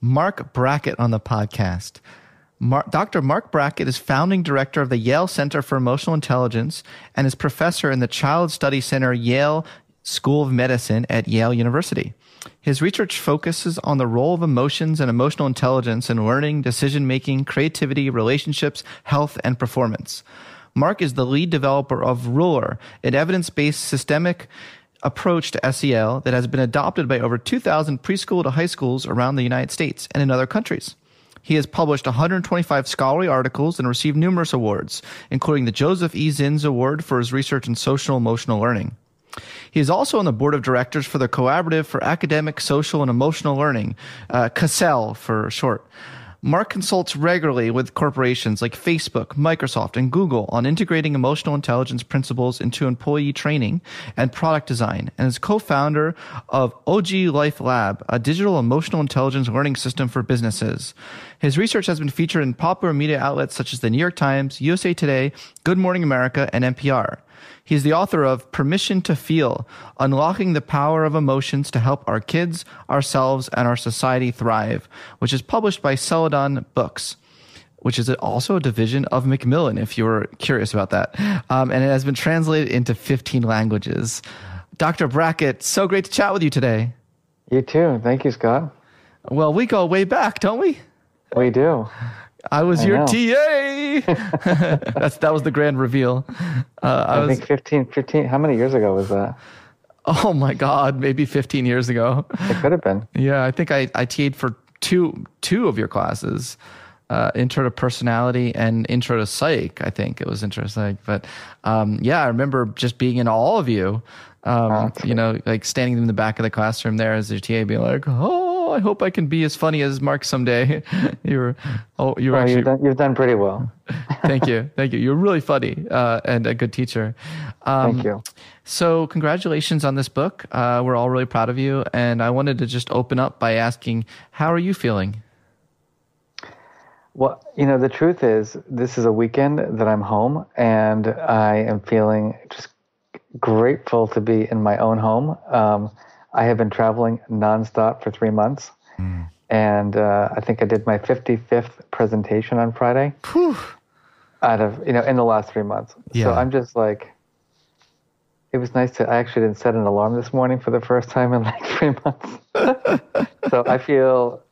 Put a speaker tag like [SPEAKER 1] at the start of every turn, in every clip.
[SPEAKER 1] Marc Brackett on the podcast. Dr. Marc Brackett is founding director of the Yale Center for Emotional Intelligence and is professor in the Child Study Center, Yale School of Medicine at Yale University. His research focuses on the role of emotions and emotional intelligence in learning, decision making, creativity, relationships, health, and performance. Marc is the lead developer of Ruler, an evidence based systemic approach to SEL that has been adopted by over 2,000 preschool to high schools around the United States and in other countries. He has published 125 scholarly articles and received numerous awards, including the Joseph E. Zins Award for his research in social emotional learning. He is also on the board of directors for the Collaborative for Academic, Social, and Emotional Learning, uh, CASEL for short. Marc consults regularly with corporations like Facebook, Microsoft, and Google on integrating emotional intelligence principles into employee training and product design, and is co-founder of Oji Life Lab, a digital emotional intelligence learning system for businesses. His research has been featured in popular media outlets such as the New York Times, USA Today, Good Morning America, and NPR. He's the author of Permission to Feel Unlocking the Power of Emotions to Help Our Kids, Ourselves, and Our Society Thrive, which is published by Celadon Books which is also a division of Macmillan, if you were curious about that. Um, and it has been translated into 15 languages. Dr. Brackett, so great to chat with you today.
[SPEAKER 2] You too. Thank you, Scott.
[SPEAKER 1] Well, we go way back, don't we?
[SPEAKER 2] We do.
[SPEAKER 1] I was I your know. TA. That's that was the grand reveal.
[SPEAKER 2] Uh, I, I was, think 15, 15, How many years ago was that?
[SPEAKER 1] Oh my God, maybe 15 years ago.
[SPEAKER 2] It could have been.
[SPEAKER 1] Yeah, I think I, I TA'd for two two of your classes. Uh, intro to personality and intro to psych. I think it was intro to psych, but um, yeah, I remember just being in all of you. Um, oh, you know, like standing in the back of the classroom there as your TA, being like, "Oh, oh, I hope I can be as funny as Marc someday. you're, oh, you were
[SPEAKER 2] well,
[SPEAKER 1] actually.
[SPEAKER 2] You've done, you've done, pretty well.
[SPEAKER 1] thank you, thank you. You're really funny uh, and a good teacher.
[SPEAKER 2] Um, thank you.
[SPEAKER 1] So, congratulations on this book. Uh, we're all really proud of you, and I wanted to just open up by asking, how are you feeling?
[SPEAKER 2] Well, you know, the truth is, this is a weekend that I'm home, and I am feeling just grateful to be in my own home. Um, I have been traveling nonstop for three months. Mm. And uh, I think I did my 55th presentation on Friday. Whew. Out of, you know, in the last three months. Yeah. So I'm just like, it was nice to, I actually didn't set an alarm this morning for the first time in like three months. so I feel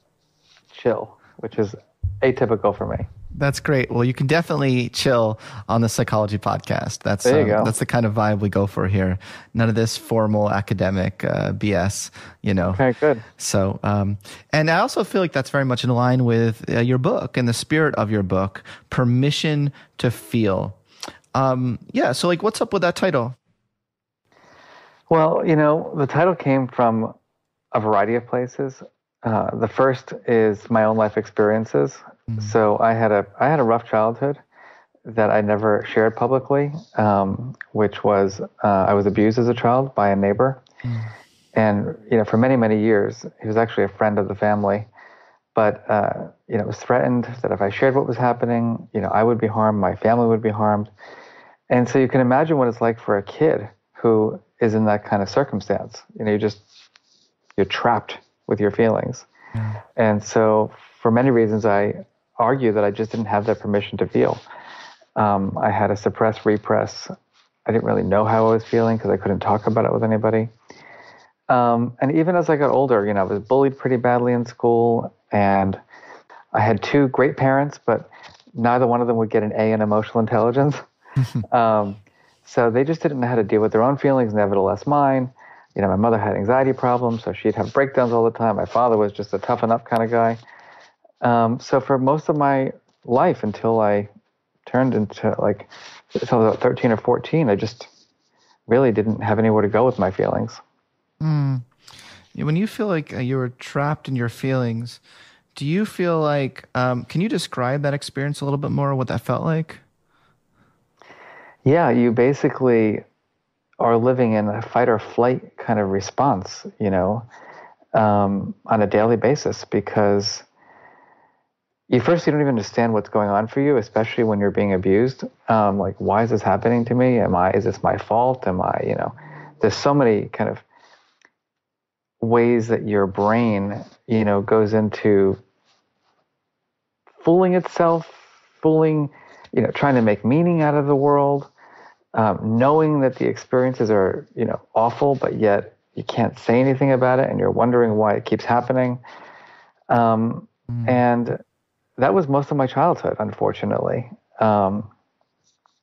[SPEAKER 2] chill, which is atypical for me.
[SPEAKER 1] That's great. Well, you can definitely chill on the psychology podcast. That's um, that's the kind of vibe we go for here. None of this formal academic uh, BS, you know.
[SPEAKER 2] Okay, good.
[SPEAKER 1] So, um, and I also feel like that's very much in line with uh, your book and the spirit of your book, Permission to Feel. Um, yeah. So, like, what's up with that title?
[SPEAKER 2] Well, you know, the title came from a variety of places. Uh, the first is my own life experiences. So I had a I had a rough childhood that I never shared publicly, um, which was uh, I was abused as a child by a neighbor, and you know for many many years he was actually a friend of the family, but uh, you know it was threatened that if I shared what was happening, you know I would be harmed, my family would be harmed, and so you can imagine what it's like for a kid who is in that kind of circumstance. You know, you just you're trapped with your feelings. And so, for many reasons, I argue that I just didn't have that permission to feel. Um, I had to suppress, repress. I didn't really know how I was feeling because I couldn't talk about it with anybody. Um, and even as I got older, you know, I was bullied pretty badly in school, and I had two great parents, but neither one of them would get an A in emotional intelligence. um, so they just didn't know how to deal with their own feelings, nevertheless mine. You know, my mother had anxiety problems, so she'd have breakdowns all the time. My father was just a tough enough kind of guy. Um, so for most of my life, until I turned into like, until about 13 or 14, I just really didn't have anywhere to go with my feelings.
[SPEAKER 1] When you feel like uh, you were trapped in your feelings, do you feel like, um, can you describe that experience a little bit more, what that felt like?
[SPEAKER 2] Yeah, you basically are living in a fight or flight kind of response, you know, um, on a daily basis because you first you don't even understand what's going on for you, especially when you're being abused. Um, like, why is this happening to me? Am I? Is this my fault? Am I? You know, there's so many kind of ways that your brain, you know, goes into fooling itself, fooling, you know, trying to make meaning out of the world, um, knowing that the experiences are, you know, awful, but yet you can't say anything about it, and you're wondering why it keeps happening. Um, And that was most of my childhood, unfortunately. Um,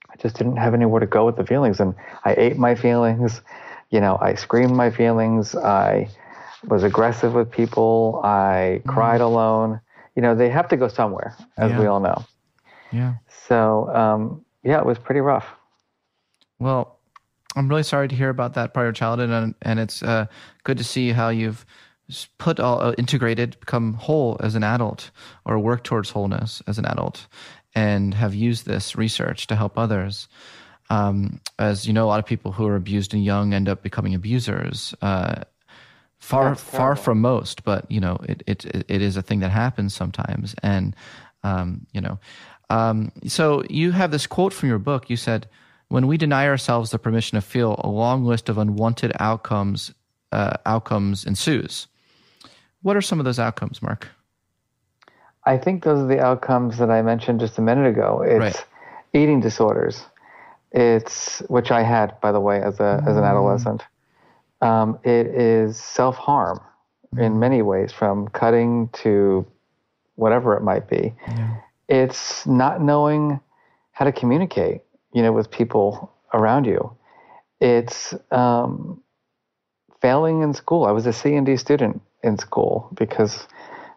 [SPEAKER 2] I just didn't have anywhere to go with the feelings, and I ate my feelings. You know, I screamed my feelings. I was aggressive with people. I cried alone. You know, they have to go somewhere, as we all know.
[SPEAKER 1] Yeah.
[SPEAKER 2] So, um, yeah, it was pretty rough.
[SPEAKER 1] Well, I'm really sorry to hear about that part of your childhood, and, and it's uh, good to see how you've put all uh, integrated, become whole as an adult, or work towards wholeness as an adult, and have used this research to help others. Um, as you know, a lot of people who are abused and young end up becoming abusers. Uh, far far from most, but you know, it it it is a thing that happens sometimes, and um, you know, um, so you have this quote from your book. You said, "When we deny ourselves the permission to feel, a long list of unwanted outcomes uh, outcomes ensues." What are some of those outcomes, Marc?
[SPEAKER 2] I think those are the outcomes that I mentioned just a minute ago. It's
[SPEAKER 1] Right.
[SPEAKER 2] eating disorders. It's which I had, by the way, as a as an adolescent. Um, it is self harm in many ways, from cutting to whatever it might be. It's not knowing how to communicate, you know, with people around you. It's um, failing in school. I was a C and D student in school because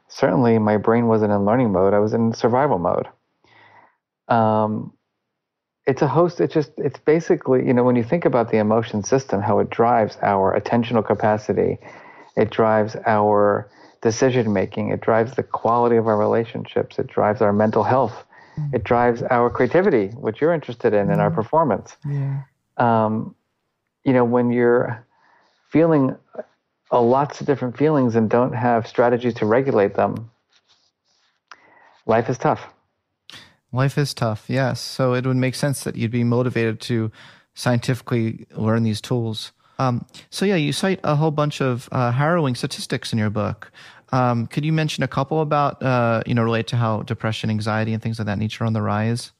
[SPEAKER 2] certainly my brain wasn't in learning mode. I was in survival mode. Um, it's a host. It's just, it's basically, you know, when you think about the emotion system, how it drives our attentional capacity, it drives our decision making, it drives the quality of our relationships, it drives our mental health, it drives our creativity, which you're interested in, and our performance.
[SPEAKER 1] Yeah.
[SPEAKER 2] Um, you know, when you're feeling a lots of different feelings and don't have strategies to regulate them, life is tough.
[SPEAKER 1] Life is tough, yes. So it would make sense that you'd be motivated to scientifically learn these tools. Um, so yeah, you cite a whole bunch of uh, harrowing statistics in your book. Um, could you mention a couple about uh, you know relate to how depression, anxiety, and things of that nature are on the rise?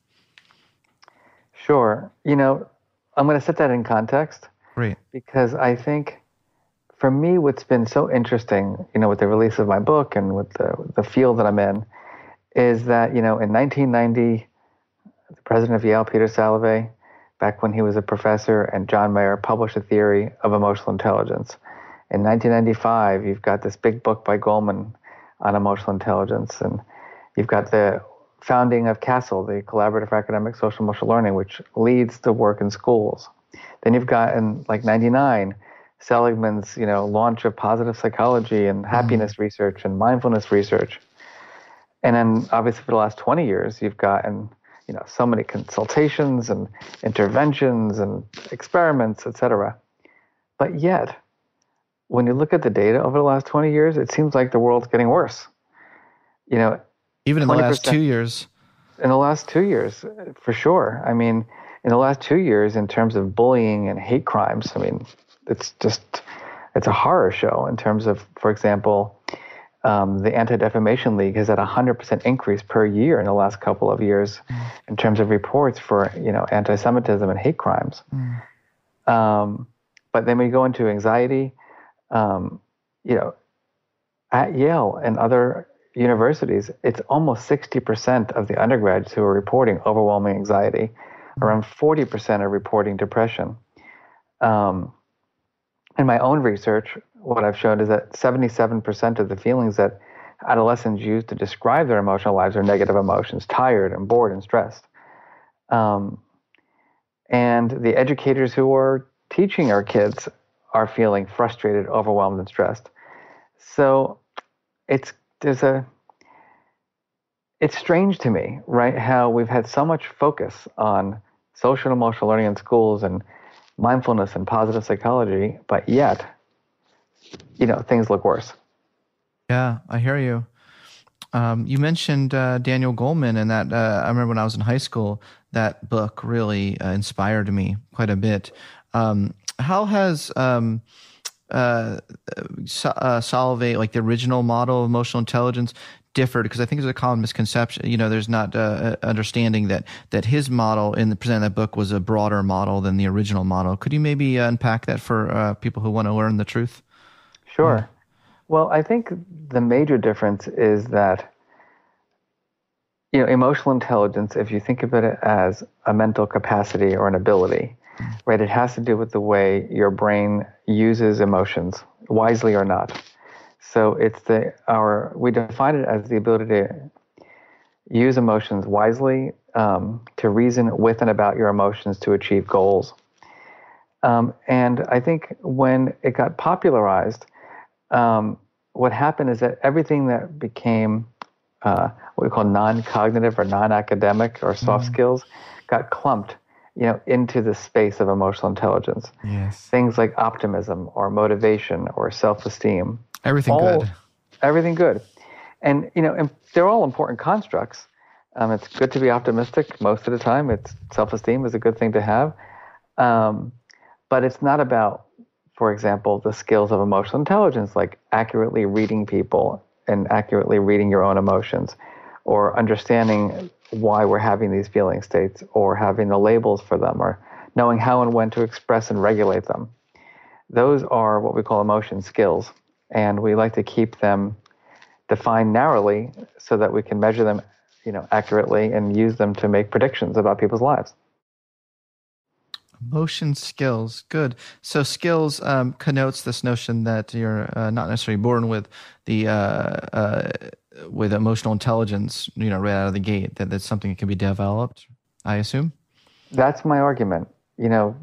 [SPEAKER 2] Sure. You know, I'm going to set that in context
[SPEAKER 1] Great.
[SPEAKER 2] because I think for me, what's been so interesting, you know, with the release of my book and with the, the field that I'm in, is that, you know, in 1990, the president of Yale, Peter Salovey, back when he was a professor, and John Mayer published a theory of emotional intelligence. In 1995, you've got this big book by Goleman on emotional intelligence, and you've got the founding of CASEL, the Collaborative for Academic Social Emotional Learning, which leads the work in schools. Then you've got in like 99, Seligman's, you know, launch of positive psychology and happiness mm. research and mindfulness research. And then obviously for the last 20 years, you've gotten, you know, so many consultations and interventions and experiments, etc. But yet, when you look at the data over the last 20 years, it seems like the world's getting worse. You know,
[SPEAKER 1] even in the last two years.
[SPEAKER 2] In the last two years, for sure. I mean, in the last two years, in terms of bullying and hate crimes, I mean, it's just it's a horror show in terms of, for example, um, the Anti Defamation League has had a hundred percent increase per year in the last couple of years mm. in terms of reports for you know anti-Semitism and hate crimes. Mm. Um, but then we go into anxiety. Um, you know, at Yale and other universities, it's almost 60% of the undergrads who are reporting overwhelming anxiety. Around 40% are reporting depression. Um, in my own research, what I've shown is that 77% of the feelings that adolescents use to describe their emotional lives are negative emotions tired and bored and stressed. Um, and the educators who are teaching our kids are feeling frustrated, overwhelmed, and stressed. So it's there's a it's strange to me, right? How we've had so much focus on social and emotional learning in schools and mindfulness and positive psychology, but yet, you know, things look worse.
[SPEAKER 1] Yeah, I hear you. Um, you mentioned uh, Daniel Goleman, and that uh, I remember when I was in high school, that book really uh, inspired me quite a bit. Um, how has um, uh, uh, like the original model of emotional intelligence, differed because I think there's a common misconception. You know, there's not uh, understanding that that his model in the presenting that book was a broader model than the original model. Could you maybe uh, unpack that for uh, people who want to learn the truth?
[SPEAKER 2] Sure. Yeah. Well, I think the major difference is that you know emotional intelligence. If you think of it as a mental capacity or an ability, right, it has to do with the way your brain uses emotions, wisely or not. So it's the our we define it as the ability to use emotions wisely, um, to reason with and about your emotions to achieve goals. Um, and I think when it got popularized, um, what happened is that everything that became uh, what we call non-cognitive or non-academic or soft mm skills got clumped, you know, into the space of emotional intelligence.
[SPEAKER 1] Yes.
[SPEAKER 2] Things like optimism or motivation or self-esteem.
[SPEAKER 1] Everything all, good.
[SPEAKER 2] Everything good. And, you know, and they're all important constructs. Um, it's good to be optimistic most of the time. It's self-esteem is a good thing to have. Um, but it's not about, for example, the skills of emotional intelligence, like accurately reading people and accurately reading your own emotions or understanding why we're having these feeling states or having the labels for them or knowing how and when to express and regulate them. Those are what we call emotion skills and we like to keep them defined narrowly so that we can measure them, you know, accurately and use them to make predictions about people's lives.
[SPEAKER 1] Emotion skills, good. So skills um, connotes this notion that you're uh, not necessarily born with the uh, uh, with emotional intelligence, you know, right out of the gate. That that's something that can be developed. I assume.
[SPEAKER 2] That's my argument. You know,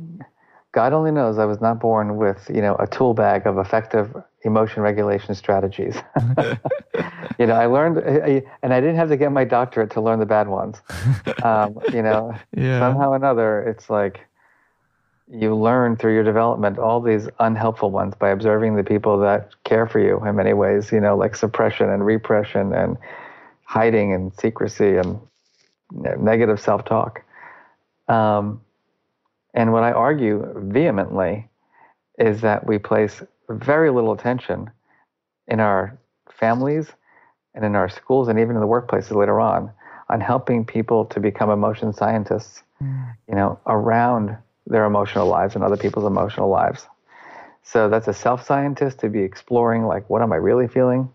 [SPEAKER 2] God only knows I was not born with, you know, a tool bag of effective emotion regulation strategies. you know, I learned, and I didn't have to get my doctorate to learn the bad ones. Um, you know, yeah. somehow or another, it's like you learn through your development all these unhelpful ones by observing the people that care for you in many ways, you know, like suppression and repression and hiding and secrecy and negative self talk. Um, and what I argue vehemently is that we place very little attention in our families and in our schools and even in the workplaces later on on helping people to become emotion scientists, mm. you know, around their emotional lives and other people's emotional lives. So that's a self scientist to be exploring, like, what am I really feeling?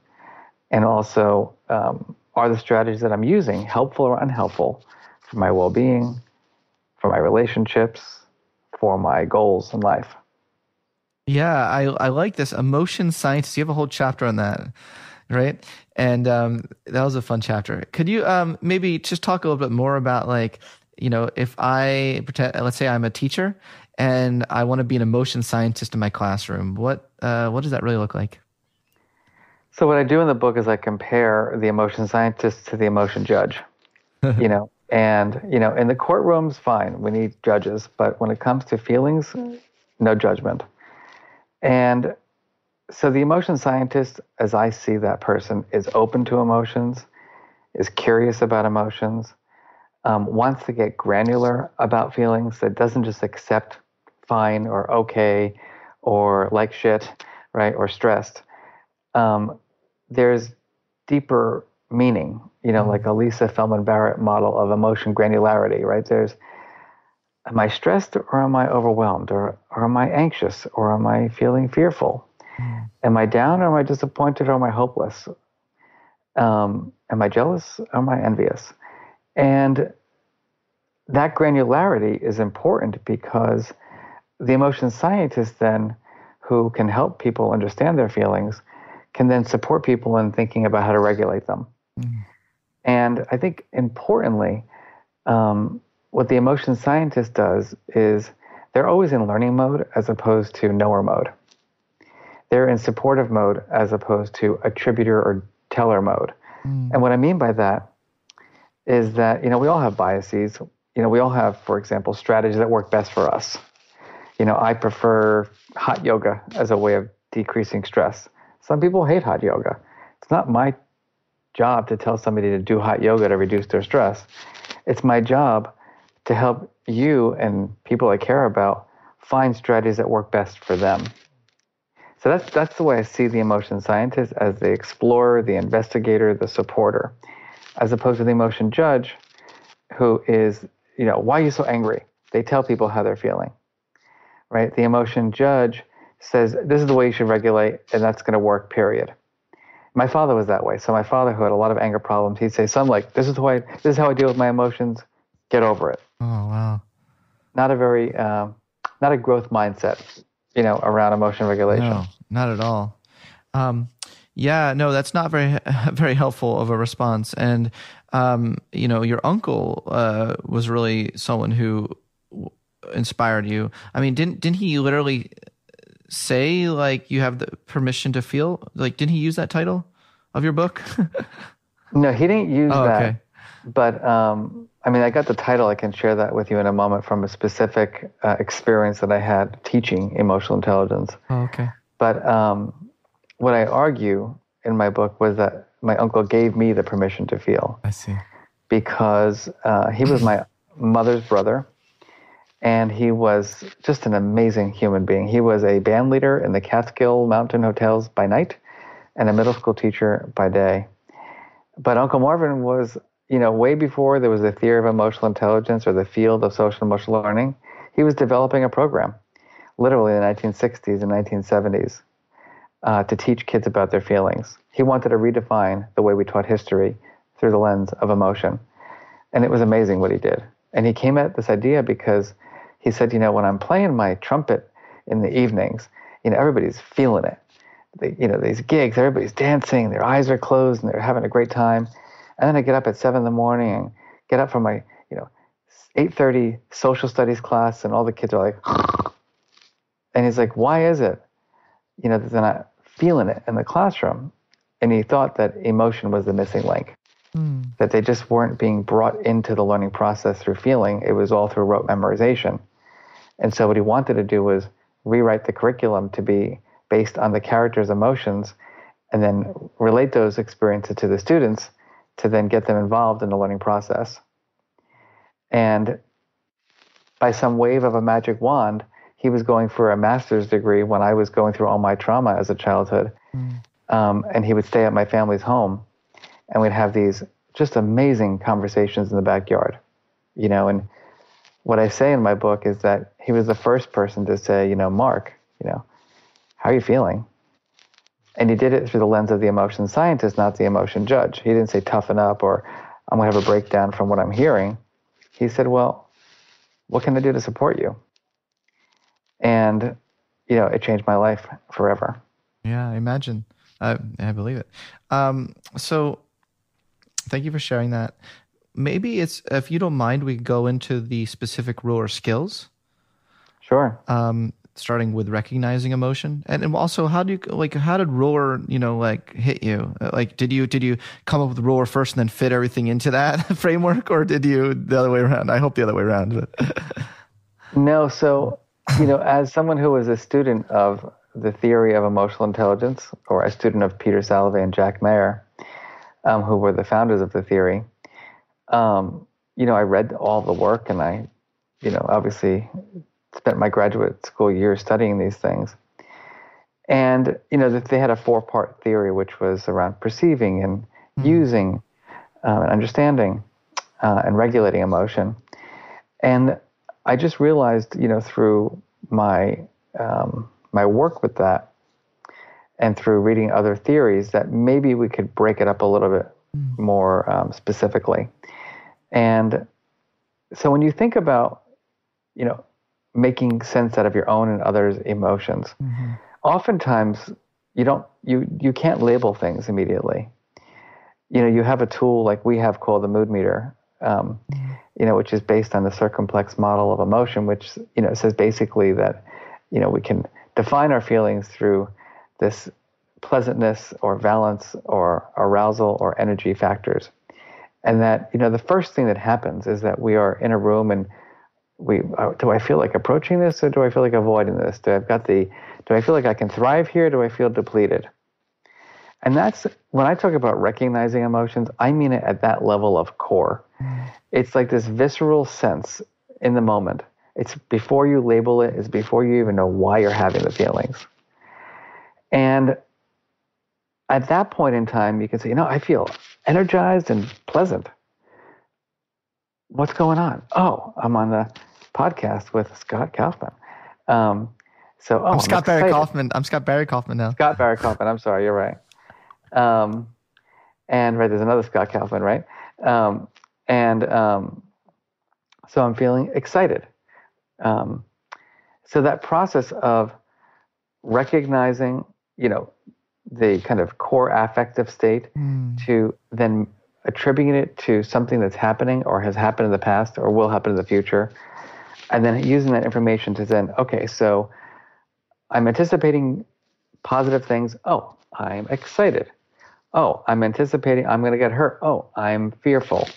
[SPEAKER 2] And also um, are the strategies that I'm using helpful or unhelpful for my well being, for my relationships, for my goals in life?
[SPEAKER 1] Yeah, I, I like this. Emotion science. You have a whole chapter on that, right? And um, that was a fun chapter. Could you um, maybe just talk a little bit more about, like, you know, if I pretend, let's say I'm a teacher and I want to be an emotion scientist in my classroom, what uh, what does that really look like?
[SPEAKER 2] So what I do in the book is I compare the emotion scientist to the emotion judge. you know, and you know, in the courtrooms, fine, we need judges, but when it comes to feelings, no judgment. And so the emotion scientist, as I see that person, is open to emotions, is curious about emotions, um, wants to get granular about feelings, that doesn't just accept fine or okay or like shit, right, or stressed. Um, there's deeper meaning, you know, like a Lisa Feldman Barrett model of emotion granularity, right? There's, am I stressed or am I overwhelmed or, or am I anxious or am I feeling fearful? Mm. Am I down or am I disappointed or am I hopeless? Um, am I jealous or am I envious? And that granularity is important because the emotion scientist then who can help people understand their feelings can then support people in thinking about how to regulate them. Mm. And I think importantly, um, what the emotion scientist does is they're always in learning mode as opposed to knower mode. They're in supportive mode as opposed to attributor or teller mode. Mm. And what I mean by that is that, you know, we all have biases. You know, we all have, for example, strategies that work best for us. You know, I prefer hot yoga as a way of decreasing stress. Some people hate hot yoga. It's not my job to tell somebody to do hot yoga to reduce their stress. It's my job to help you and people I care about find strategies that work best for them. So that's that's the way I see the emotion scientist as the explorer, the investigator, the supporter, as opposed to the emotion judge, who is, you know, why are you so angry? They tell people how they're feeling. Right? The emotion judge says this is the way you should regulate, and that's going to work. Period. My father was that way. So my father, who had a lot of anger problems, he'd say, "Son, like this is the way. This is how I deal with my emotions. Get over it."
[SPEAKER 1] Oh wow.
[SPEAKER 2] Not a very, um, not a growth mindset, you know, around emotion regulation.
[SPEAKER 1] No, not at all. Um, yeah, no, that's not very very helpful of a response. And um, you know, your uncle uh, was really someone who inspired you. I mean, didn't didn't he literally say like you have the permission to feel? Like, didn't he use that title of your book?
[SPEAKER 2] no, he didn't use oh, that. Okay. But um, I mean, I got the title. I can share that with you in a moment from a specific uh, experience that I had teaching emotional intelligence.
[SPEAKER 1] Oh, okay.
[SPEAKER 2] But um, what I argue in my book was that my uncle gave me the permission to feel.
[SPEAKER 1] I see.
[SPEAKER 2] Because uh, he was my mother's brother and he was just an amazing human being. He was a band leader in the Catskill Mountain Hotels by night and a middle school teacher by day. But Uncle Marvin was, you know, way before there was a theory of emotional intelligence or the field of social emotional learning, he was developing a program, literally in the 1960s and 1970s, uh, to teach kids about their feelings. He wanted to redefine the way we taught history through the lens of emotion. And it was amazing what he did. And he came at this idea because he said, you know, when I'm playing my trumpet in the evenings, you know, everybody's feeling it. They, you know, these gigs, everybody's dancing, their eyes are closed, and they're having a great time. And then I get up at seven in the morning and get up from my, you know, 8:30 social studies class, and all the kids are like, and he's like, why is it, you know, that they're not feeling it in the classroom? And he thought that emotion was the missing link. Mm. That they just weren't being brought into the learning process through feeling, it was all through rote memorization. And so what he wanted to do was rewrite the curriculum to be based on the character's emotions and then relate those experiences to the students to then get them involved in the learning process. And by some wave of a magic wand, he was going for a master's degree when I was going through all my trauma as a childhood. Mm. Um, and he would stay at my family's home and we'd have these just amazing conversations in the backyard, you know. And what I say in my book is that he was the first person to say, you know, Marc, you know, how are you feeling? And he did it through the lens of the emotion scientist, not the emotion judge. He didn't say toughen up or I'm going to have a breakdown from what I'm hearing. He said, well, what can I do to support you? And, you know, it changed my life forever.
[SPEAKER 1] Yeah, I imagine. I, I believe it. Um, so thank you for sharing that. Maybe it's, if you don't mind, we go into the specific ruler skills.
[SPEAKER 2] Sure.
[SPEAKER 1] Um, starting with recognizing emotion and, also how do you like how did roar you know like hit you like did you did you come up with roar first and then fit everything into that framework or did you the other way around i hope the other way around
[SPEAKER 2] no so you know as someone who was a student of the theory of emotional intelligence or a student of peter salovey and jack mayer um, who were the founders of the theory um, you know i read all the work and i you know obviously spent my graduate school years studying these things. And you know, they had a four-part theory, which was around perceiving and mm-hmm. using uh, and understanding uh, and regulating emotion. And I just realized, you know, through my um, my work with that, and through reading other theories, that maybe we could break it up a little bit mm-hmm. more um, specifically. And so, when you think about, you know, making sense out of your own and others' emotions. Mm-hmm. Oftentimes, you don't you you can't label things immediately. You know, you have a tool like we have called the mood meter, um, mm-hmm. you know, which is based on the circumplex model of emotion, which you know says basically that you know we can define our feelings through this pleasantness or valence or arousal or energy factors and that you know the first thing that happens is that we are in a room and we uh, do I feel like approaching this or do I feel like avoiding this? Do I've got the do I feel like I can thrive here? Do I feel depleted? And that's when I talk about recognizing emotions, I mean it at that level of core. It's like this visceral sense in the moment. It's before you label it, it's before you even know why you're having the feelings. And at that point in time, you can say, you know, I feel energized and pleasant. What's going on? Oh, I'm on the podcast with Scott Kaufman. Um, so, oh,
[SPEAKER 1] I'm Scott I'm Barry Kaufman. I'm Scott Barry Kaufman now.
[SPEAKER 2] Scott Barry Kaufman. I'm sorry, you're right. Um, and right, there's another Scott Kaufman, right? Um, and um, so I'm feeling excited. Um, so that process of recognizing, you know, the kind of core affective state mm. to then attributing it to something that's happening or has happened in the past or will happen in the future. And then using that information to then okay so i'm anticipating positive things. Oh i'm excited. Oh i'm anticipating i'm going to get hurt. Oh i'm fearful.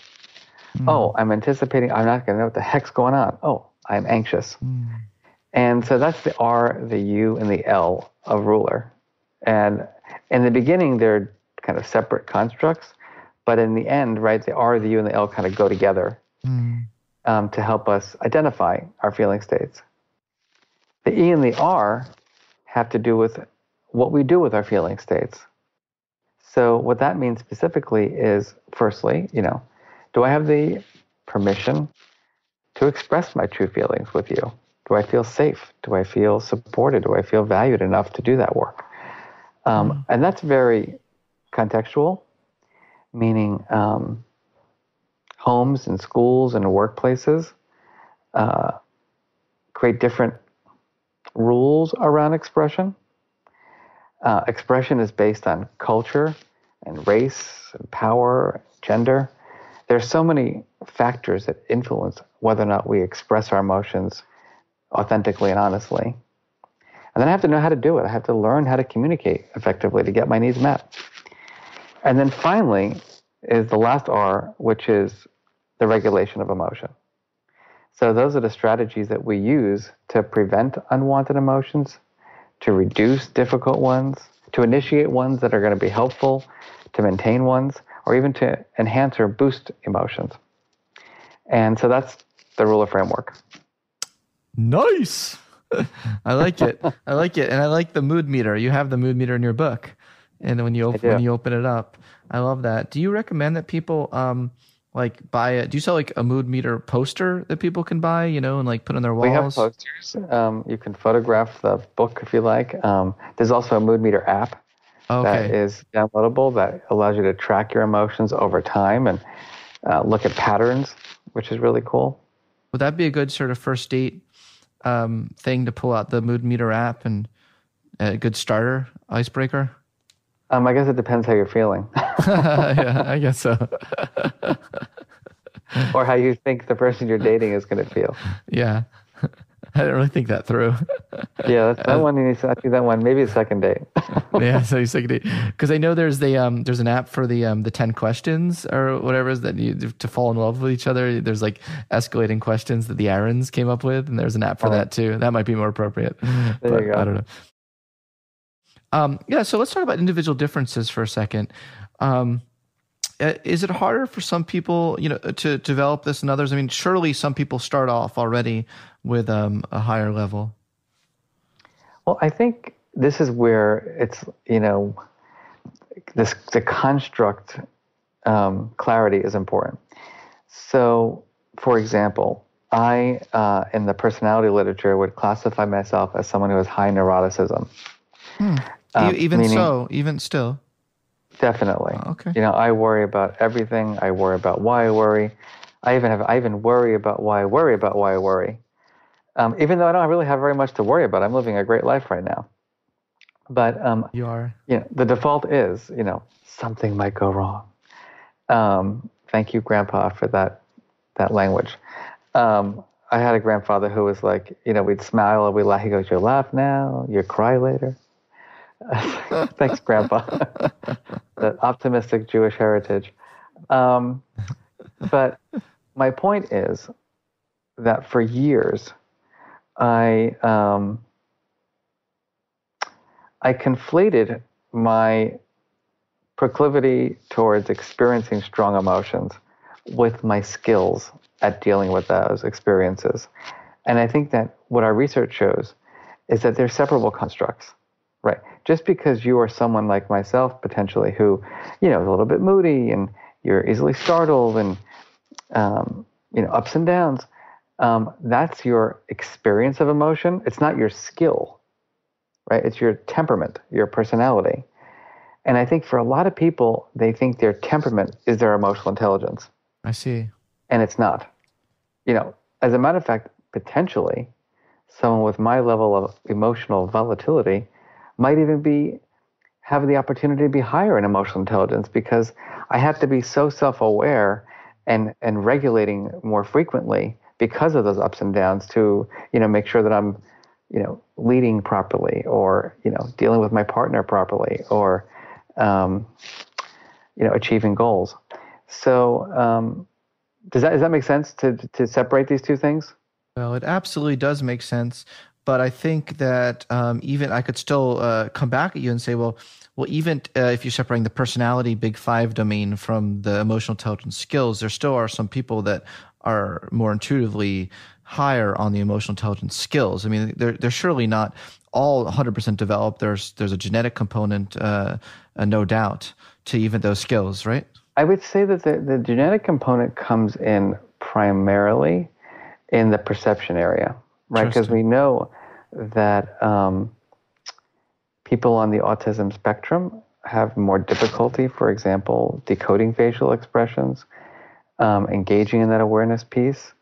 [SPEAKER 2] Mm. oh i'm anticipating i'm not going to know what the heck's going on. Oh i'm anxious. Mm. and so that's the r the u and the l of ruler. And in the beginning they're kind of separate constructs but in the end right the r the u and the l kind of go together mm um, to help us identify our feeling states. The E and the R have to do with what we do with our feeling states. So, what that means specifically is firstly, you know, do I have the permission to express my true feelings with you? Do I feel safe? Do I feel supported? Do I feel valued enough to do that work? Um. And that's very contextual, meaning um, homes and schools and workplaces uh, create different rules around expression. Uh, expression is based on culture and race and power, gender. There's so many factors that influence whether or not we express our emotions authentically and honestly. And then I have to know how to do it. I have to learn how to communicate effectively to get my needs met. And then finally is the last R, which is the regulation of emotion. So, those are the strategies that we use to prevent unwanted emotions, to reduce difficult ones, to initiate ones that are going to be helpful, to maintain ones, or even to enhance or boost emotions. And so that's the Ruler framework.
[SPEAKER 1] Nice. I like it. I like it. And I like the mood meter. You have the mood meter in your book. And when you open, when you open it up, I love that. Do you recommend that people um, like buy it? Do you sell like a mood meter poster that people can buy, you know, and like put on their walls?
[SPEAKER 2] We have posters. Um, you can photograph the book if you like. Um, there's also a mood meter app
[SPEAKER 1] Okay.
[SPEAKER 2] that is downloadable that allows you to track your emotions over time and uh, look at patterns, which is really cool.
[SPEAKER 1] Would that be a good sort of first date um, thing to pull out the Mood Meter app and a good starter icebreaker?
[SPEAKER 2] Um, I guess it depends how you're feeling
[SPEAKER 1] yeah, I guess so.
[SPEAKER 2] or how you think the person you're dating is going to feel.
[SPEAKER 1] Yeah. I didn't really think that through.
[SPEAKER 2] Yeah, that one. You need to that one. Maybe a second date.
[SPEAKER 1] yeah, so he's like, because I know there's the um, there's an app for the um, the ten questions or whatever is that you to fall in love with each other. There's like escalating questions that the Arons came up with, and there's an app for
[SPEAKER 2] Oh.
[SPEAKER 1] that too. That might be more appropriate.
[SPEAKER 2] There
[SPEAKER 1] but
[SPEAKER 2] you go.
[SPEAKER 1] I don't know. Um, yeah, so let's talk about individual differences for a second. Um, uh, is it harder for some people, you know, to develop this and others? I mean, surely some people start off already with um, a higher level.
[SPEAKER 2] Well, I think this is where it's you know this the construct um, clarity is important. So, for example, I uh, in the personality literature would classify myself as someone who has high neuroticism. Um,
[SPEAKER 1] E- even so, even still.
[SPEAKER 2] Definitely.
[SPEAKER 1] Okay.
[SPEAKER 2] You know, I worry about everything. I worry about why I worry. I even have I even worry about why I worry about why I worry. Um, even though I don't really have very much to worry about, I'm living a great life right now. But um,
[SPEAKER 1] You are.
[SPEAKER 2] you know, the default is, you know, something might go wrong. Um, thank you, Grandpa, for that that language. Um, I had a grandfather who was like, you know, we'd smile and we laugh. He goes, "You laugh now, you cry later." Thanks, Grandpa. the optimistic Jewish heritage. Um, but my point is that for years, I um, I conflated my proclivity towards experiencing strong emotions with my skills at dealing with those experiences. And I think that what our research shows is that they're separable constructs, right? Just because you are someone like myself, potentially, who, you know, is a little bit moody and you're easily startled and, um, you know, ups and downs, um, that's your experience of emotion. It's not your skill, right? It's your temperament, your personality. And I think for a lot of people, they think their temperament is their emotional intelligence,
[SPEAKER 1] I see.
[SPEAKER 2] and it's not. You know, as a matter of fact, potentially, someone with my level of emotional volatility might even be have the opportunity to be higher in emotional intelligence because I have to be so self-aware and and regulating more frequently because of those ups and downs to you know make sure that I'm you know leading properly or you know dealing with my partner properly or um, you know achieving goals. So um, does that does that make sense to to separate these two things?
[SPEAKER 1] Well, it absolutely does make sense, but I think that um, even I could still uh, come back at you and say, well, well, even uh, if you're separating the personality big five domain from the emotional intelligence skills, there still are some people that are more intuitively higher on the emotional intelligence skills. I mean, they're they're surely not all 100% developed. There's there's a genetic component, uh, uh, no doubt, to even those skills, right?
[SPEAKER 2] I would say that the, the genetic component comes in primarily in the perception area, right? Because we know that um, people on the autism spectrum have more difficulty, for example, decoding facial expressions, um, engaging in that awareness piece.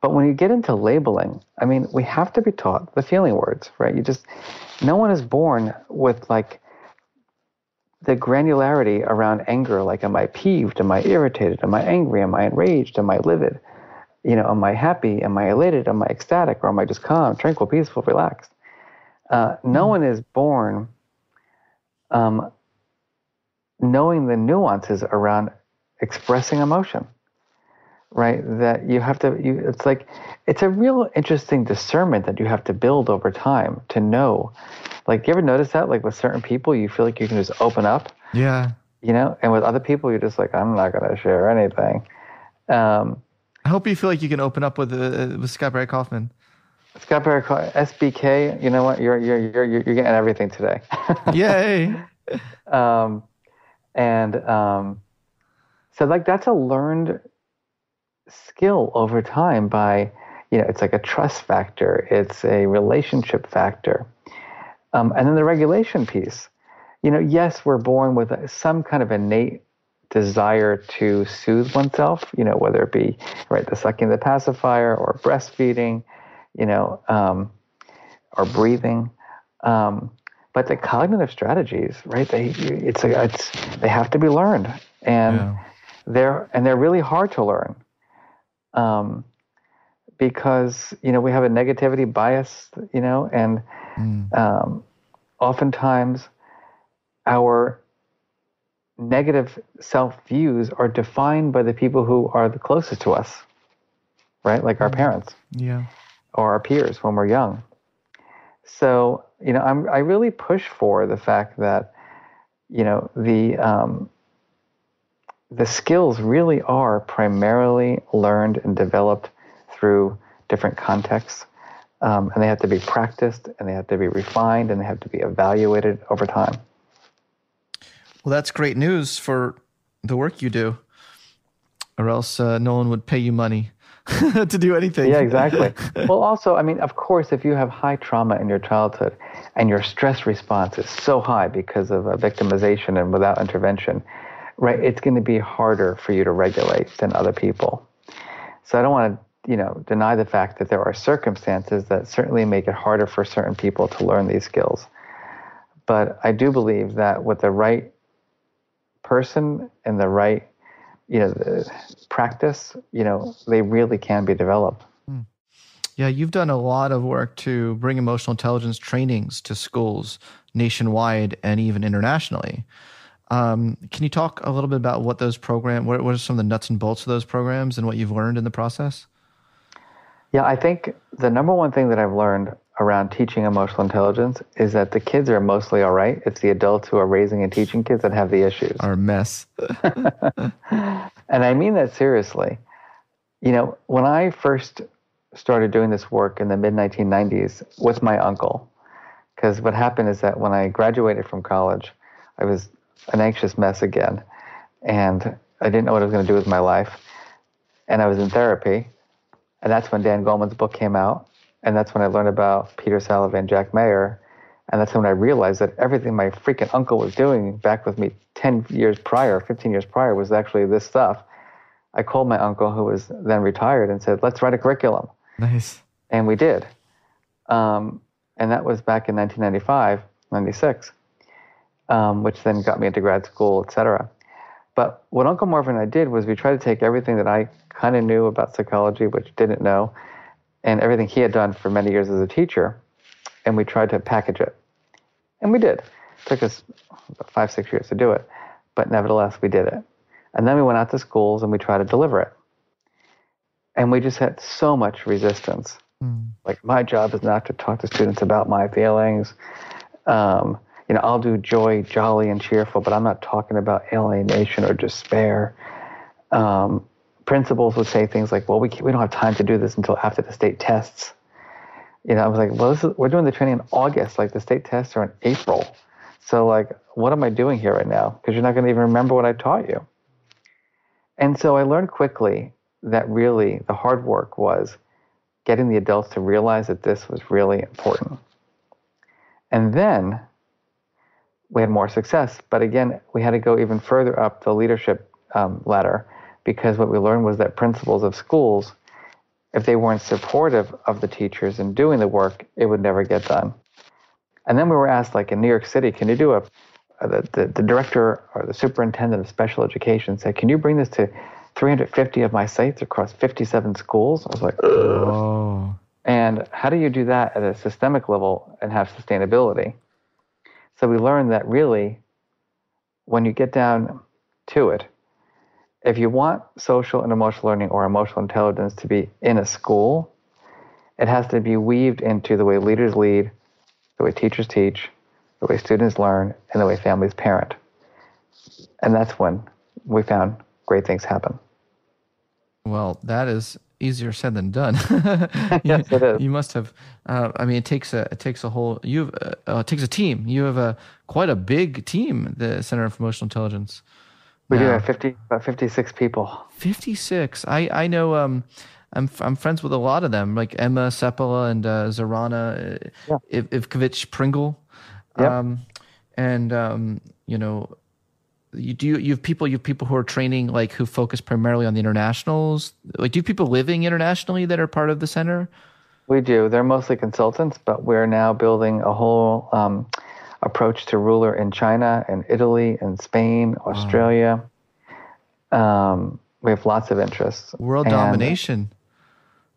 [SPEAKER 2] But when you get into labeling, I mean, we have to be taught the feeling words, right? You just, no one is born with like the granularity around anger like am i peeved? Am i irritated? Am i angry? Am i enraged? Am i livid? You know am i happy? Am i elated? Am i ecstatic? Or am i just calm tranquil peaceful relaxed? Uh, no one is born um, knowing the nuances around expressing emotion right that you have to you it's like it's a real interesting discernment that you have to build over time to know like you ever notice that like with certain people you feel like you can just open up
[SPEAKER 1] Yeah.
[SPEAKER 2] you know and with other people you're just like i'm not going to share anything um,
[SPEAKER 1] I hope you feel like you can open up with uh, with Scott Barry Kaufman.
[SPEAKER 2] scott Barry, Kaufman sbk you know what you're you're you're you're getting everything today
[SPEAKER 1] Yay!
[SPEAKER 2] um, and um, so like that's a learned skill over time by you know it's like a trust factor it's a relationship factor um, and then the regulation piece you know, yes, we're born with some kind of innate desire to soothe oneself, you know, whether it be right the sucking the pacifier or breastfeeding, you know, um, or breathing. Um, but the cognitive strategies, right? They it's a, it's they have to be learned, and yeah. they're and they're really hard to learn, um, because you know we have a negativity bias, you know, and mm. um, oftentimes our negative self views are defined by the people who are the closest to us, right? Like our mm. parents,
[SPEAKER 1] yeah,
[SPEAKER 2] or our peers when we're young. So you know, I'm I really push for the fact that you know the um, the skills really are primarily learned and developed through different contexts. Um, and they have to be practiced and they have to be refined and they have to be evaluated over time.
[SPEAKER 1] Well, that's great news for the work you do, or else uh, no one would pay you money to do anything.
[SPEAKER 2] Yeah, exactly. well, also, I mean, of course, if you have high trauma in your childhood and your stress response is so high because of a victimization and without intervention, right, it's going to be harder for you to regulate than other people. So I don't want to, you know, deny the fact that there are circumstances that certainly make it harder for certain people to learn these skills. But I do believe that with the right person and the right you know practice you know they really can be developed hmm.
[SPEAKER 1] yeah you've done a lot of work to bring emotional intelligence trainings to schools nationwide and even internationally um, can you talk a little bit about what those programs what, what are some of the nuts and bolts of those programs and what you've learned in the process
[SPEAKER 2] yeah i think the number one thing that i've learned around teaching emotional intelligence is that the kids are mostly all right. It's the adults who are raising and teaching kids that have the issues.
[SPEAKER 1] Are a mess.
[SPEAKER 2] and I mean that seriously. You know, when I first started doing this work in the mid 1990s with my uncle, because what happened is that when I graduated from college, I was an anxious mess again. And I didn't know what I was going to do with my life. And I was in therapy. And that's when Dan Goleman's book came out and that's when I learned about Peter and Jack Mayer. And that's when I realized that everything my freaking uncle was doing back with me 10 years prior, 15 years prior, was actually this stuff. I called my uncle, who was then retired, and said, let's write a curriculum.
[SPEAKER 1] Nice.
[SPEAKER 2] And we did. Um, and that was back in 1995, 96, um, which then got me into grad school, et cetera. But what Uncle Marvin and I did was we tried to take everything that I kind of knew about psychology, which didn't know, and everything he had done for many years as a teacher, and we tried to package it. And we did. It took us five, six years to do it, but nevertheless, we did it. And then we went out to schools and we tried to deliver it. And we just had so much resistance. Mm. Like, my job is not to talk to students about my feelings. Um, you know, I'll do joy, jolly, and cheerful, but I'm not talking about alienation or despair. Um, principals would say things like, "Well, we we don't have time to do this until after the state tests." You know, I was like, "Well, is, we're doing the training in August. Like the state tests are in April. So, like, what am I doing here right now? Because you're not going to even remember what I taught you." And so I learned quickly that really the hard work was getting the adults to realize that this was really important. And then we had more success. But again, we had to go even further up the leadership um, ladder because what we learned was that principals of schools, if they weren't supportive of the teachers in doing the work, it would never get done. And then we were asked, like in New York City, can you do a, the, the, the director or the superintendent of special education said, can you bring this to 350 of my sites across 57 schools? I was like, oh. And how do you do that at a systemic level and have sustainability? So we learned that really, when you get down to it, if you want social and emotional learning or emotional intelligence to be in a school, it has to be weaved into the way leaders lead, the way teachers teach, the way students learn, and the way families parent. And that's when we found great things happen.
[SPEAKER 1] Well, that is easier said than done.
[SPEAKER 2] yes, it is.
[SPEAKER 1] You must have. Uh, I mean, it takes a it takes a whole. You uh, uh, it takes a team. You have a quite a big team. The Center for Emotional Intelligence.
[SPEAKER 2] We do have 50, about 56 people.
[SPEAKER 1] 56. I, I know um, I'm, I'm friends with a lot of them, like Emma Seppala and uh, Zorana uh, yeah. Ivcevic Pringle.
[SPEAKER 2] Yep. Um,
[SPEAKER 1] and um, you know, you do you, you have people you have people who are training like who focus primarily on the internationals. Like, do you have people living internationally that are part of the center?
[SPEAKER 2] We do. They're mostly consultants, but we're now building a whole um, approach to Ruler in China and Italy and Spain, Australia. Um, we have lots of interests.
[SPEAKER 1] World
[SPEAKER 2] And-
[SPEAKER 1] domination.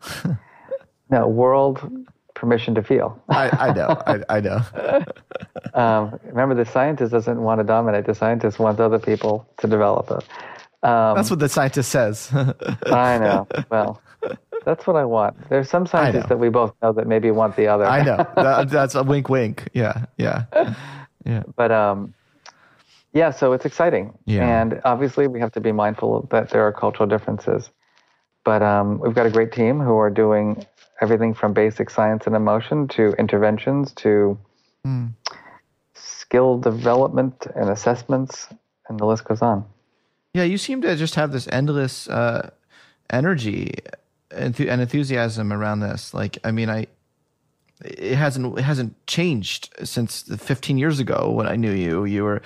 [SPEAKER 2] No, world permission to feel.
[SPEAKER 1] I, I know. I, I know.
[SPEAKER 2] Um, remember, the scientist doesn't want to dominate. The scientist wants other people to develop it. Um,
[SPEAKER 1] That's what the scientist says.
[SPEAKER 2] I know. Well, that's what I want. There's some scientists that we both know that maybe want the other.
[SPEAKER 1] I know. That, that's a wink, wink. Yeah, yeah, yeah.
[SPEAKER 2] But um, yeah, so it's exciting.
[SPEAKER 1] Yeah.
[SPEAKER 2] And obviously, we have to be mindful that there are cultural differences. But um, we've got a great team who are doing everything from basic science and emotion to interventions to
[SPEAKER 1] Hmm.
[SPEAKER 2] skill development and assessments, and the list goes on.
[SPEAKER 1] Yeah, you seem to just have this endless uh, energy and enthusiasm around this. Like, I mean, I it hasn't it hasn't changed since the 15 years ago when I knew you. You were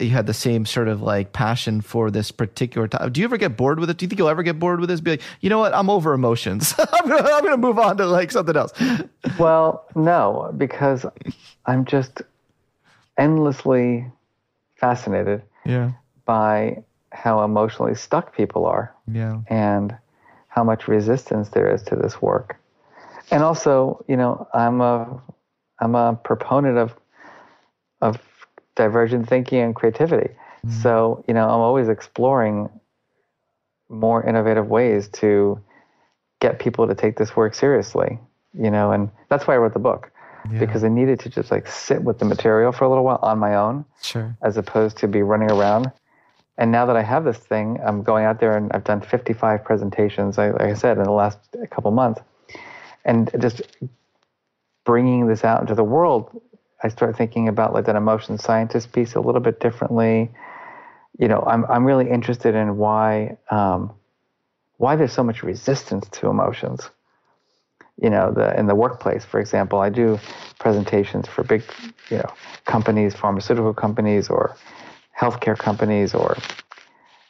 [SPEAKER 1] you had the same sort of like passion for this particular topic. Do you ever get bored with it? Do you think you'll ever get bored with this? Be like, you know what? I'm over emotions. I'm gonna I'm gonna move on to like something else.
[SPEAKER 2] Well, no, because I'm just endlessly fascinated
[SPEAKER 1] Yeah,
[SPEAKER 2] by how emotionally stuck people are
[SPEAKER 1] yeah,
[SPEAKER 2] and how much resistance there is to this work. And also, you know, I'm a I'm a proponent of of divergent thinking and creativity. Mm-hmm. So, you know, I'm always exploring more innovative ways to get people to take this work seriously. You know, and that's why I wrote the book. Because I needed to just like sit with the material for a little while on my own
[SPEAKER 1] sure.
[SPEAKER 2] as opposed to be running around. And now that I have this thing, I'm going out there and I've done 55 presentations, like, like I said, in the last couple months. And just bringing this out into the world, I start thinking about like that emotion scientist piece a little bit differently. You know, I'm, I'm really interested in why, um, why there's so much resistance to emotions. You know, the in the workplace, for example, I do presentations for big, you know, companies, pharmaceutical companies, or healthcare companies, or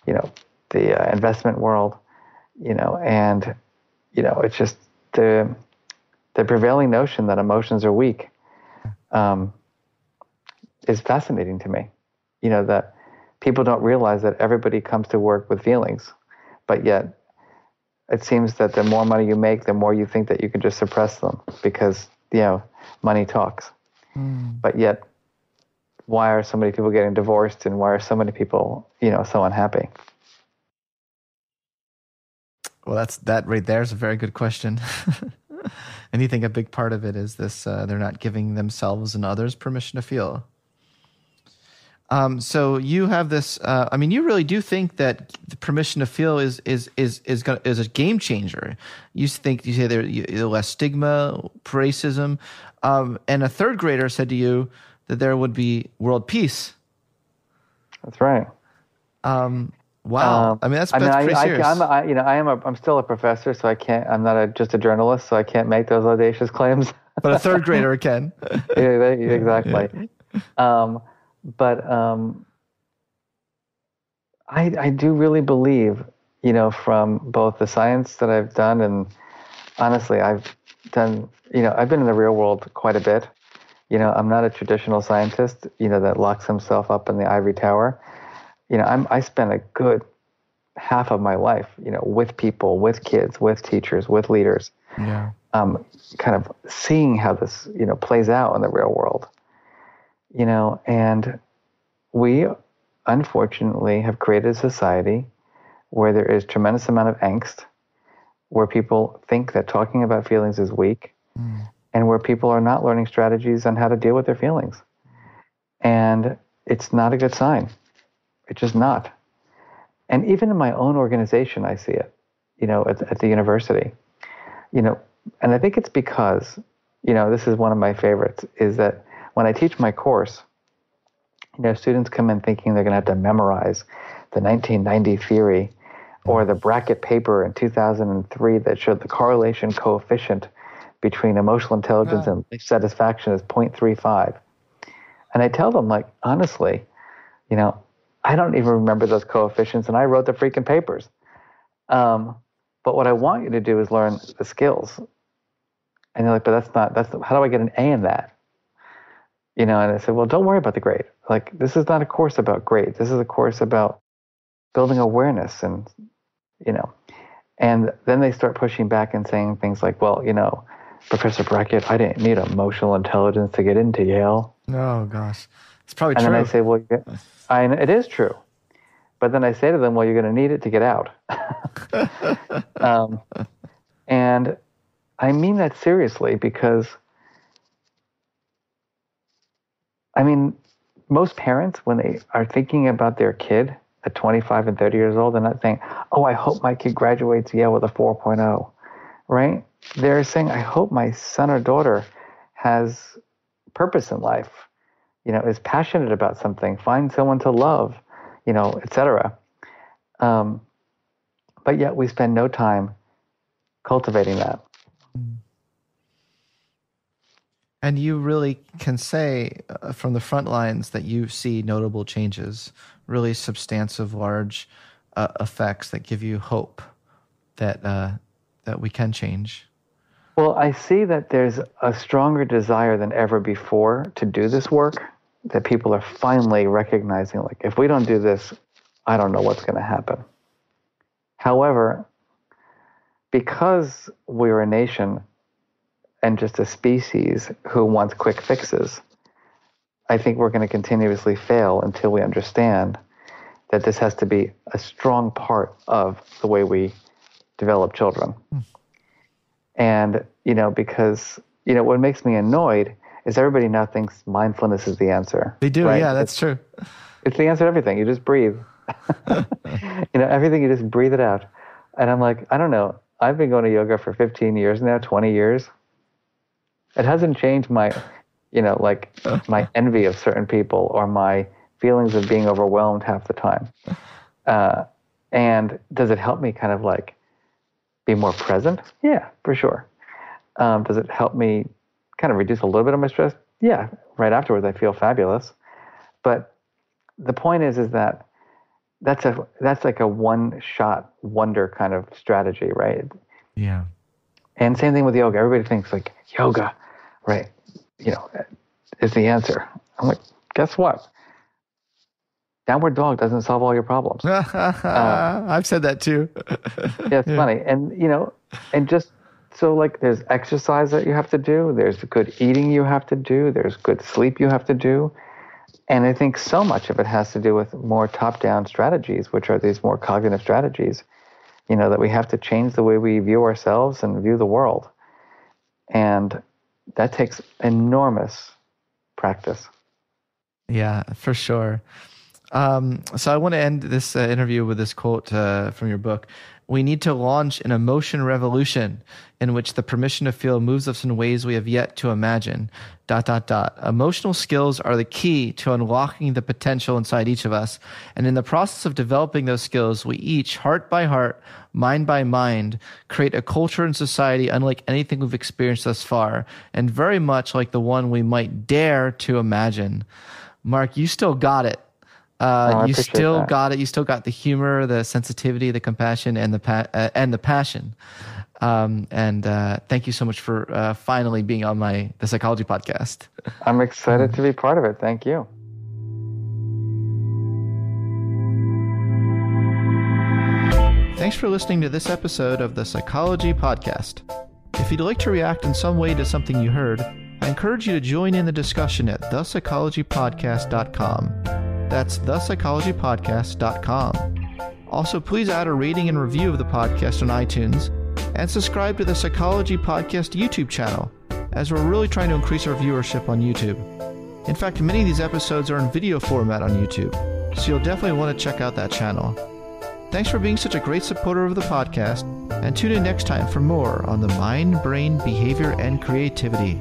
[SPEAKER 2] you know, the uh, investment world. You know, and you know, it's just the the prevailing notion that emotions are weak um, is fascinating to me. You know that people don't realize that everybody comes to work with feelings, but yet it seems that the more money you make, the more you think that you can just suppress them because you know money talks. But yet, why are so many people getting divorced, and why are so many people you know so unhappy?
[SPEAKER 1] Well, that's that right there is a very good question. and you think a big part of it is this uh, they're not giving themselves and others permission to feel. Um, so you have this. Uh, I mean, you really do think that the permission to feel is is is is gonna, is a game changer. You think you say there you- less stigma, racism, um, and a third grader said to you that there would be world peace.
[SPEAKER 2] That's right.
[SPEAKER 1] Um, wow,
[SPEAKER 2] Um,
[SPEAKER 1] I mean that's,
[SPEAKER 2] I mean,
[SPEAKER 1] that's
[SPEAKER 2] I,
[SPEAKER 1] pretty
[SPEAKER 2] I,
[SPEAKER 1] serious.
[SPEAKER 2] I'm, I, you know, I am a, I'm still a professor, so I can't. I'm not a, just a journalist, so I can't make those audacious claims.
[SPEAKER 1] but a third grader can.
[SPEAKER 2] yeah, they- exactly. Um, but um, I, I do really believe, you know, from both the science that I've done and honestly, I've done, you know, I've been in the real world quite a bit. You know, I'm not a traditional scientist, you know, that locks himself up in the ivory tower. You know, I'm, I spent a good half of my life, you know, with people, with kids, with teachers, with leaders
[SPEAKER 1] Yeah.
[SPEAKER 2] um, kind of seeing how this you know plays out in the real world you know and we unfortunately have created a society where there is tremendous amount of angst where people think that talking about feelings is weak and where people are not learning strategies on how to deal with their feelings. And it's not a good sign it's just not. And even in my own organization i see it you know at, at the university. You know, and I think it's because, you know, this is one of my favorites, is that when I teach my course, you know, students come in thinking they're going to have to memorize the 1990 theory or the Brackett paper in 2003 that showed the correlation coefficient between emotional intelligence and satisfaction is 0.35. And I tell them, like, honestly, you know, I don't even remember those coefficients, and I wrote the freaking papers. Um, but what I want you to do is learn the skills. And they're like, but that's not, that's, how do I get an A in that? You know, and I said, well, don't worry about the grade. Like, this is not a course about grade. This is a course about building awareness and, you know, and then they start pushing back and saying things like, well, you know, Professor Brackett, I didn't need emotional intelligence to get into Yale.
[SPEAKER 1] Oh, gosh. It's probably
[SPEAKER 2] and
[SPEAKER 1] true.
[SPEAKER 2] And then I say, well, I, it is true. But then I say to them, well, you're going to need it to get out. um, and I mean that seriously because, I mean, most parents, when they are thinking about their kid at 25 and 30 years old, they're not saying, oh, I hope my kid graduates Yale with a 4.0, right? They're saying, I hope my son or daughter has purpose in life, you know, is passionate about something, find someone to love, you know, etc. Um, but yet we spend no time cultivating that.
[SPEAKER 1] And you really can say uh, from the front lines that you see notable changes, really substantive, large uh, effects that give you hope that uh, that we can change.
[SPEAKER 2] Well, I see that there's a stronger desire than ever before to do this work. That people are finally recognizing, like, if we don't do this, I don't know what's going to happen. However, because we're a nation and just a species who wants quick fixes, I think we're going to continuously fail until we understand that this has to be a strong part of the way we develop children. Mm. And, you know, because, you know, what makes me annoyed is everybody now thinks mindfulness is the answer.
[SPEAKER 1] They do, right? yeah, that's
[SPEAKER 2] it's,
[SPEAKER 1] true.
[SPEAKER 2] It's the answer to everything. You just breathe. you know, everything, you just breathe it out. And I'm like, I don't know. I've been going to yoga for 15 years now, 20 years. It hasn't changed my, you know, like my envy of certain people or my feelings of being overwhelmed half the time. Uh, and does it help me kind of like be more present? Yeah, for sure. Um, does it help me kind of reduce a little bit of my stress? Yeah, right afterwards I feel fabulous. But the point is, is that that's a that's like a one shot wonder kind of strategy, right?
[SPEAKER 1] Yeah.
[SPEAKER 2] And same thing with yoga. Everybody thinks like yoga, right? You know, is the answer. I'm like, guess what? Downward dog doesn't solve all your problems.
[SPEAKER 1] uh, I've said that too.
[SPEAKER 2] yeah, it's yeah. funny, and you know, and just so like there's exercise that you have to do. There's good eating you have to do. There's good sleep you have to do and I think so much of it has to do with more top down strategies, which are these more cognitive strategies, you know, that we have to change the way we view ourselves and view the world. And that takes enormous practice.
[SPEAKER 1] Yeah, for sure. Um, so I want to end this uh, interview with this quote uh, from your book we need to launch an emotion revolution in which the permission to feel moves us in ways we have yet to imagine. Dot, dot, dot. Emotional skills are the key to unlocking the potential inside each of us. And in the process of developing those skills, we each, heart by heart, mind by mind, create a culture and society unlike anything we've experienced thus far, and very much like the one we might dare to imagine. Marc, you still got it. Uh, oh, you still
[SPEAKER 2] that.
[SPEAKER 1] got it. You still got the humor, the sensitivity, the compassion, and the pa- uh, and the passion. Um, and uh, thank you so much for uh, finally being on my the psychology podcast.
[SPEAKER 2] I'm excited to be part of it. Thank you.
[SPEAKER 1] Thanks for listening to this episode of the Psychology Podcast. If you'd like to react in some way to something you heard, I encourage you to join in the discussion at thepsychologypodcast.com. That's thepsychologypodcast.com. Also, please add a rating and review of the podcast on iTunes and subscribe to the Psychology Podcast YouTube channel, as we're really trying to increase our viewership on YouTube. In fact, many of these episodes are in video format on YouTube, so you'll definitely want to check out that channel. Thanks for being such a great supporter of the podcast, and tune in next time for more on the mind, brain, behavior, and creativity.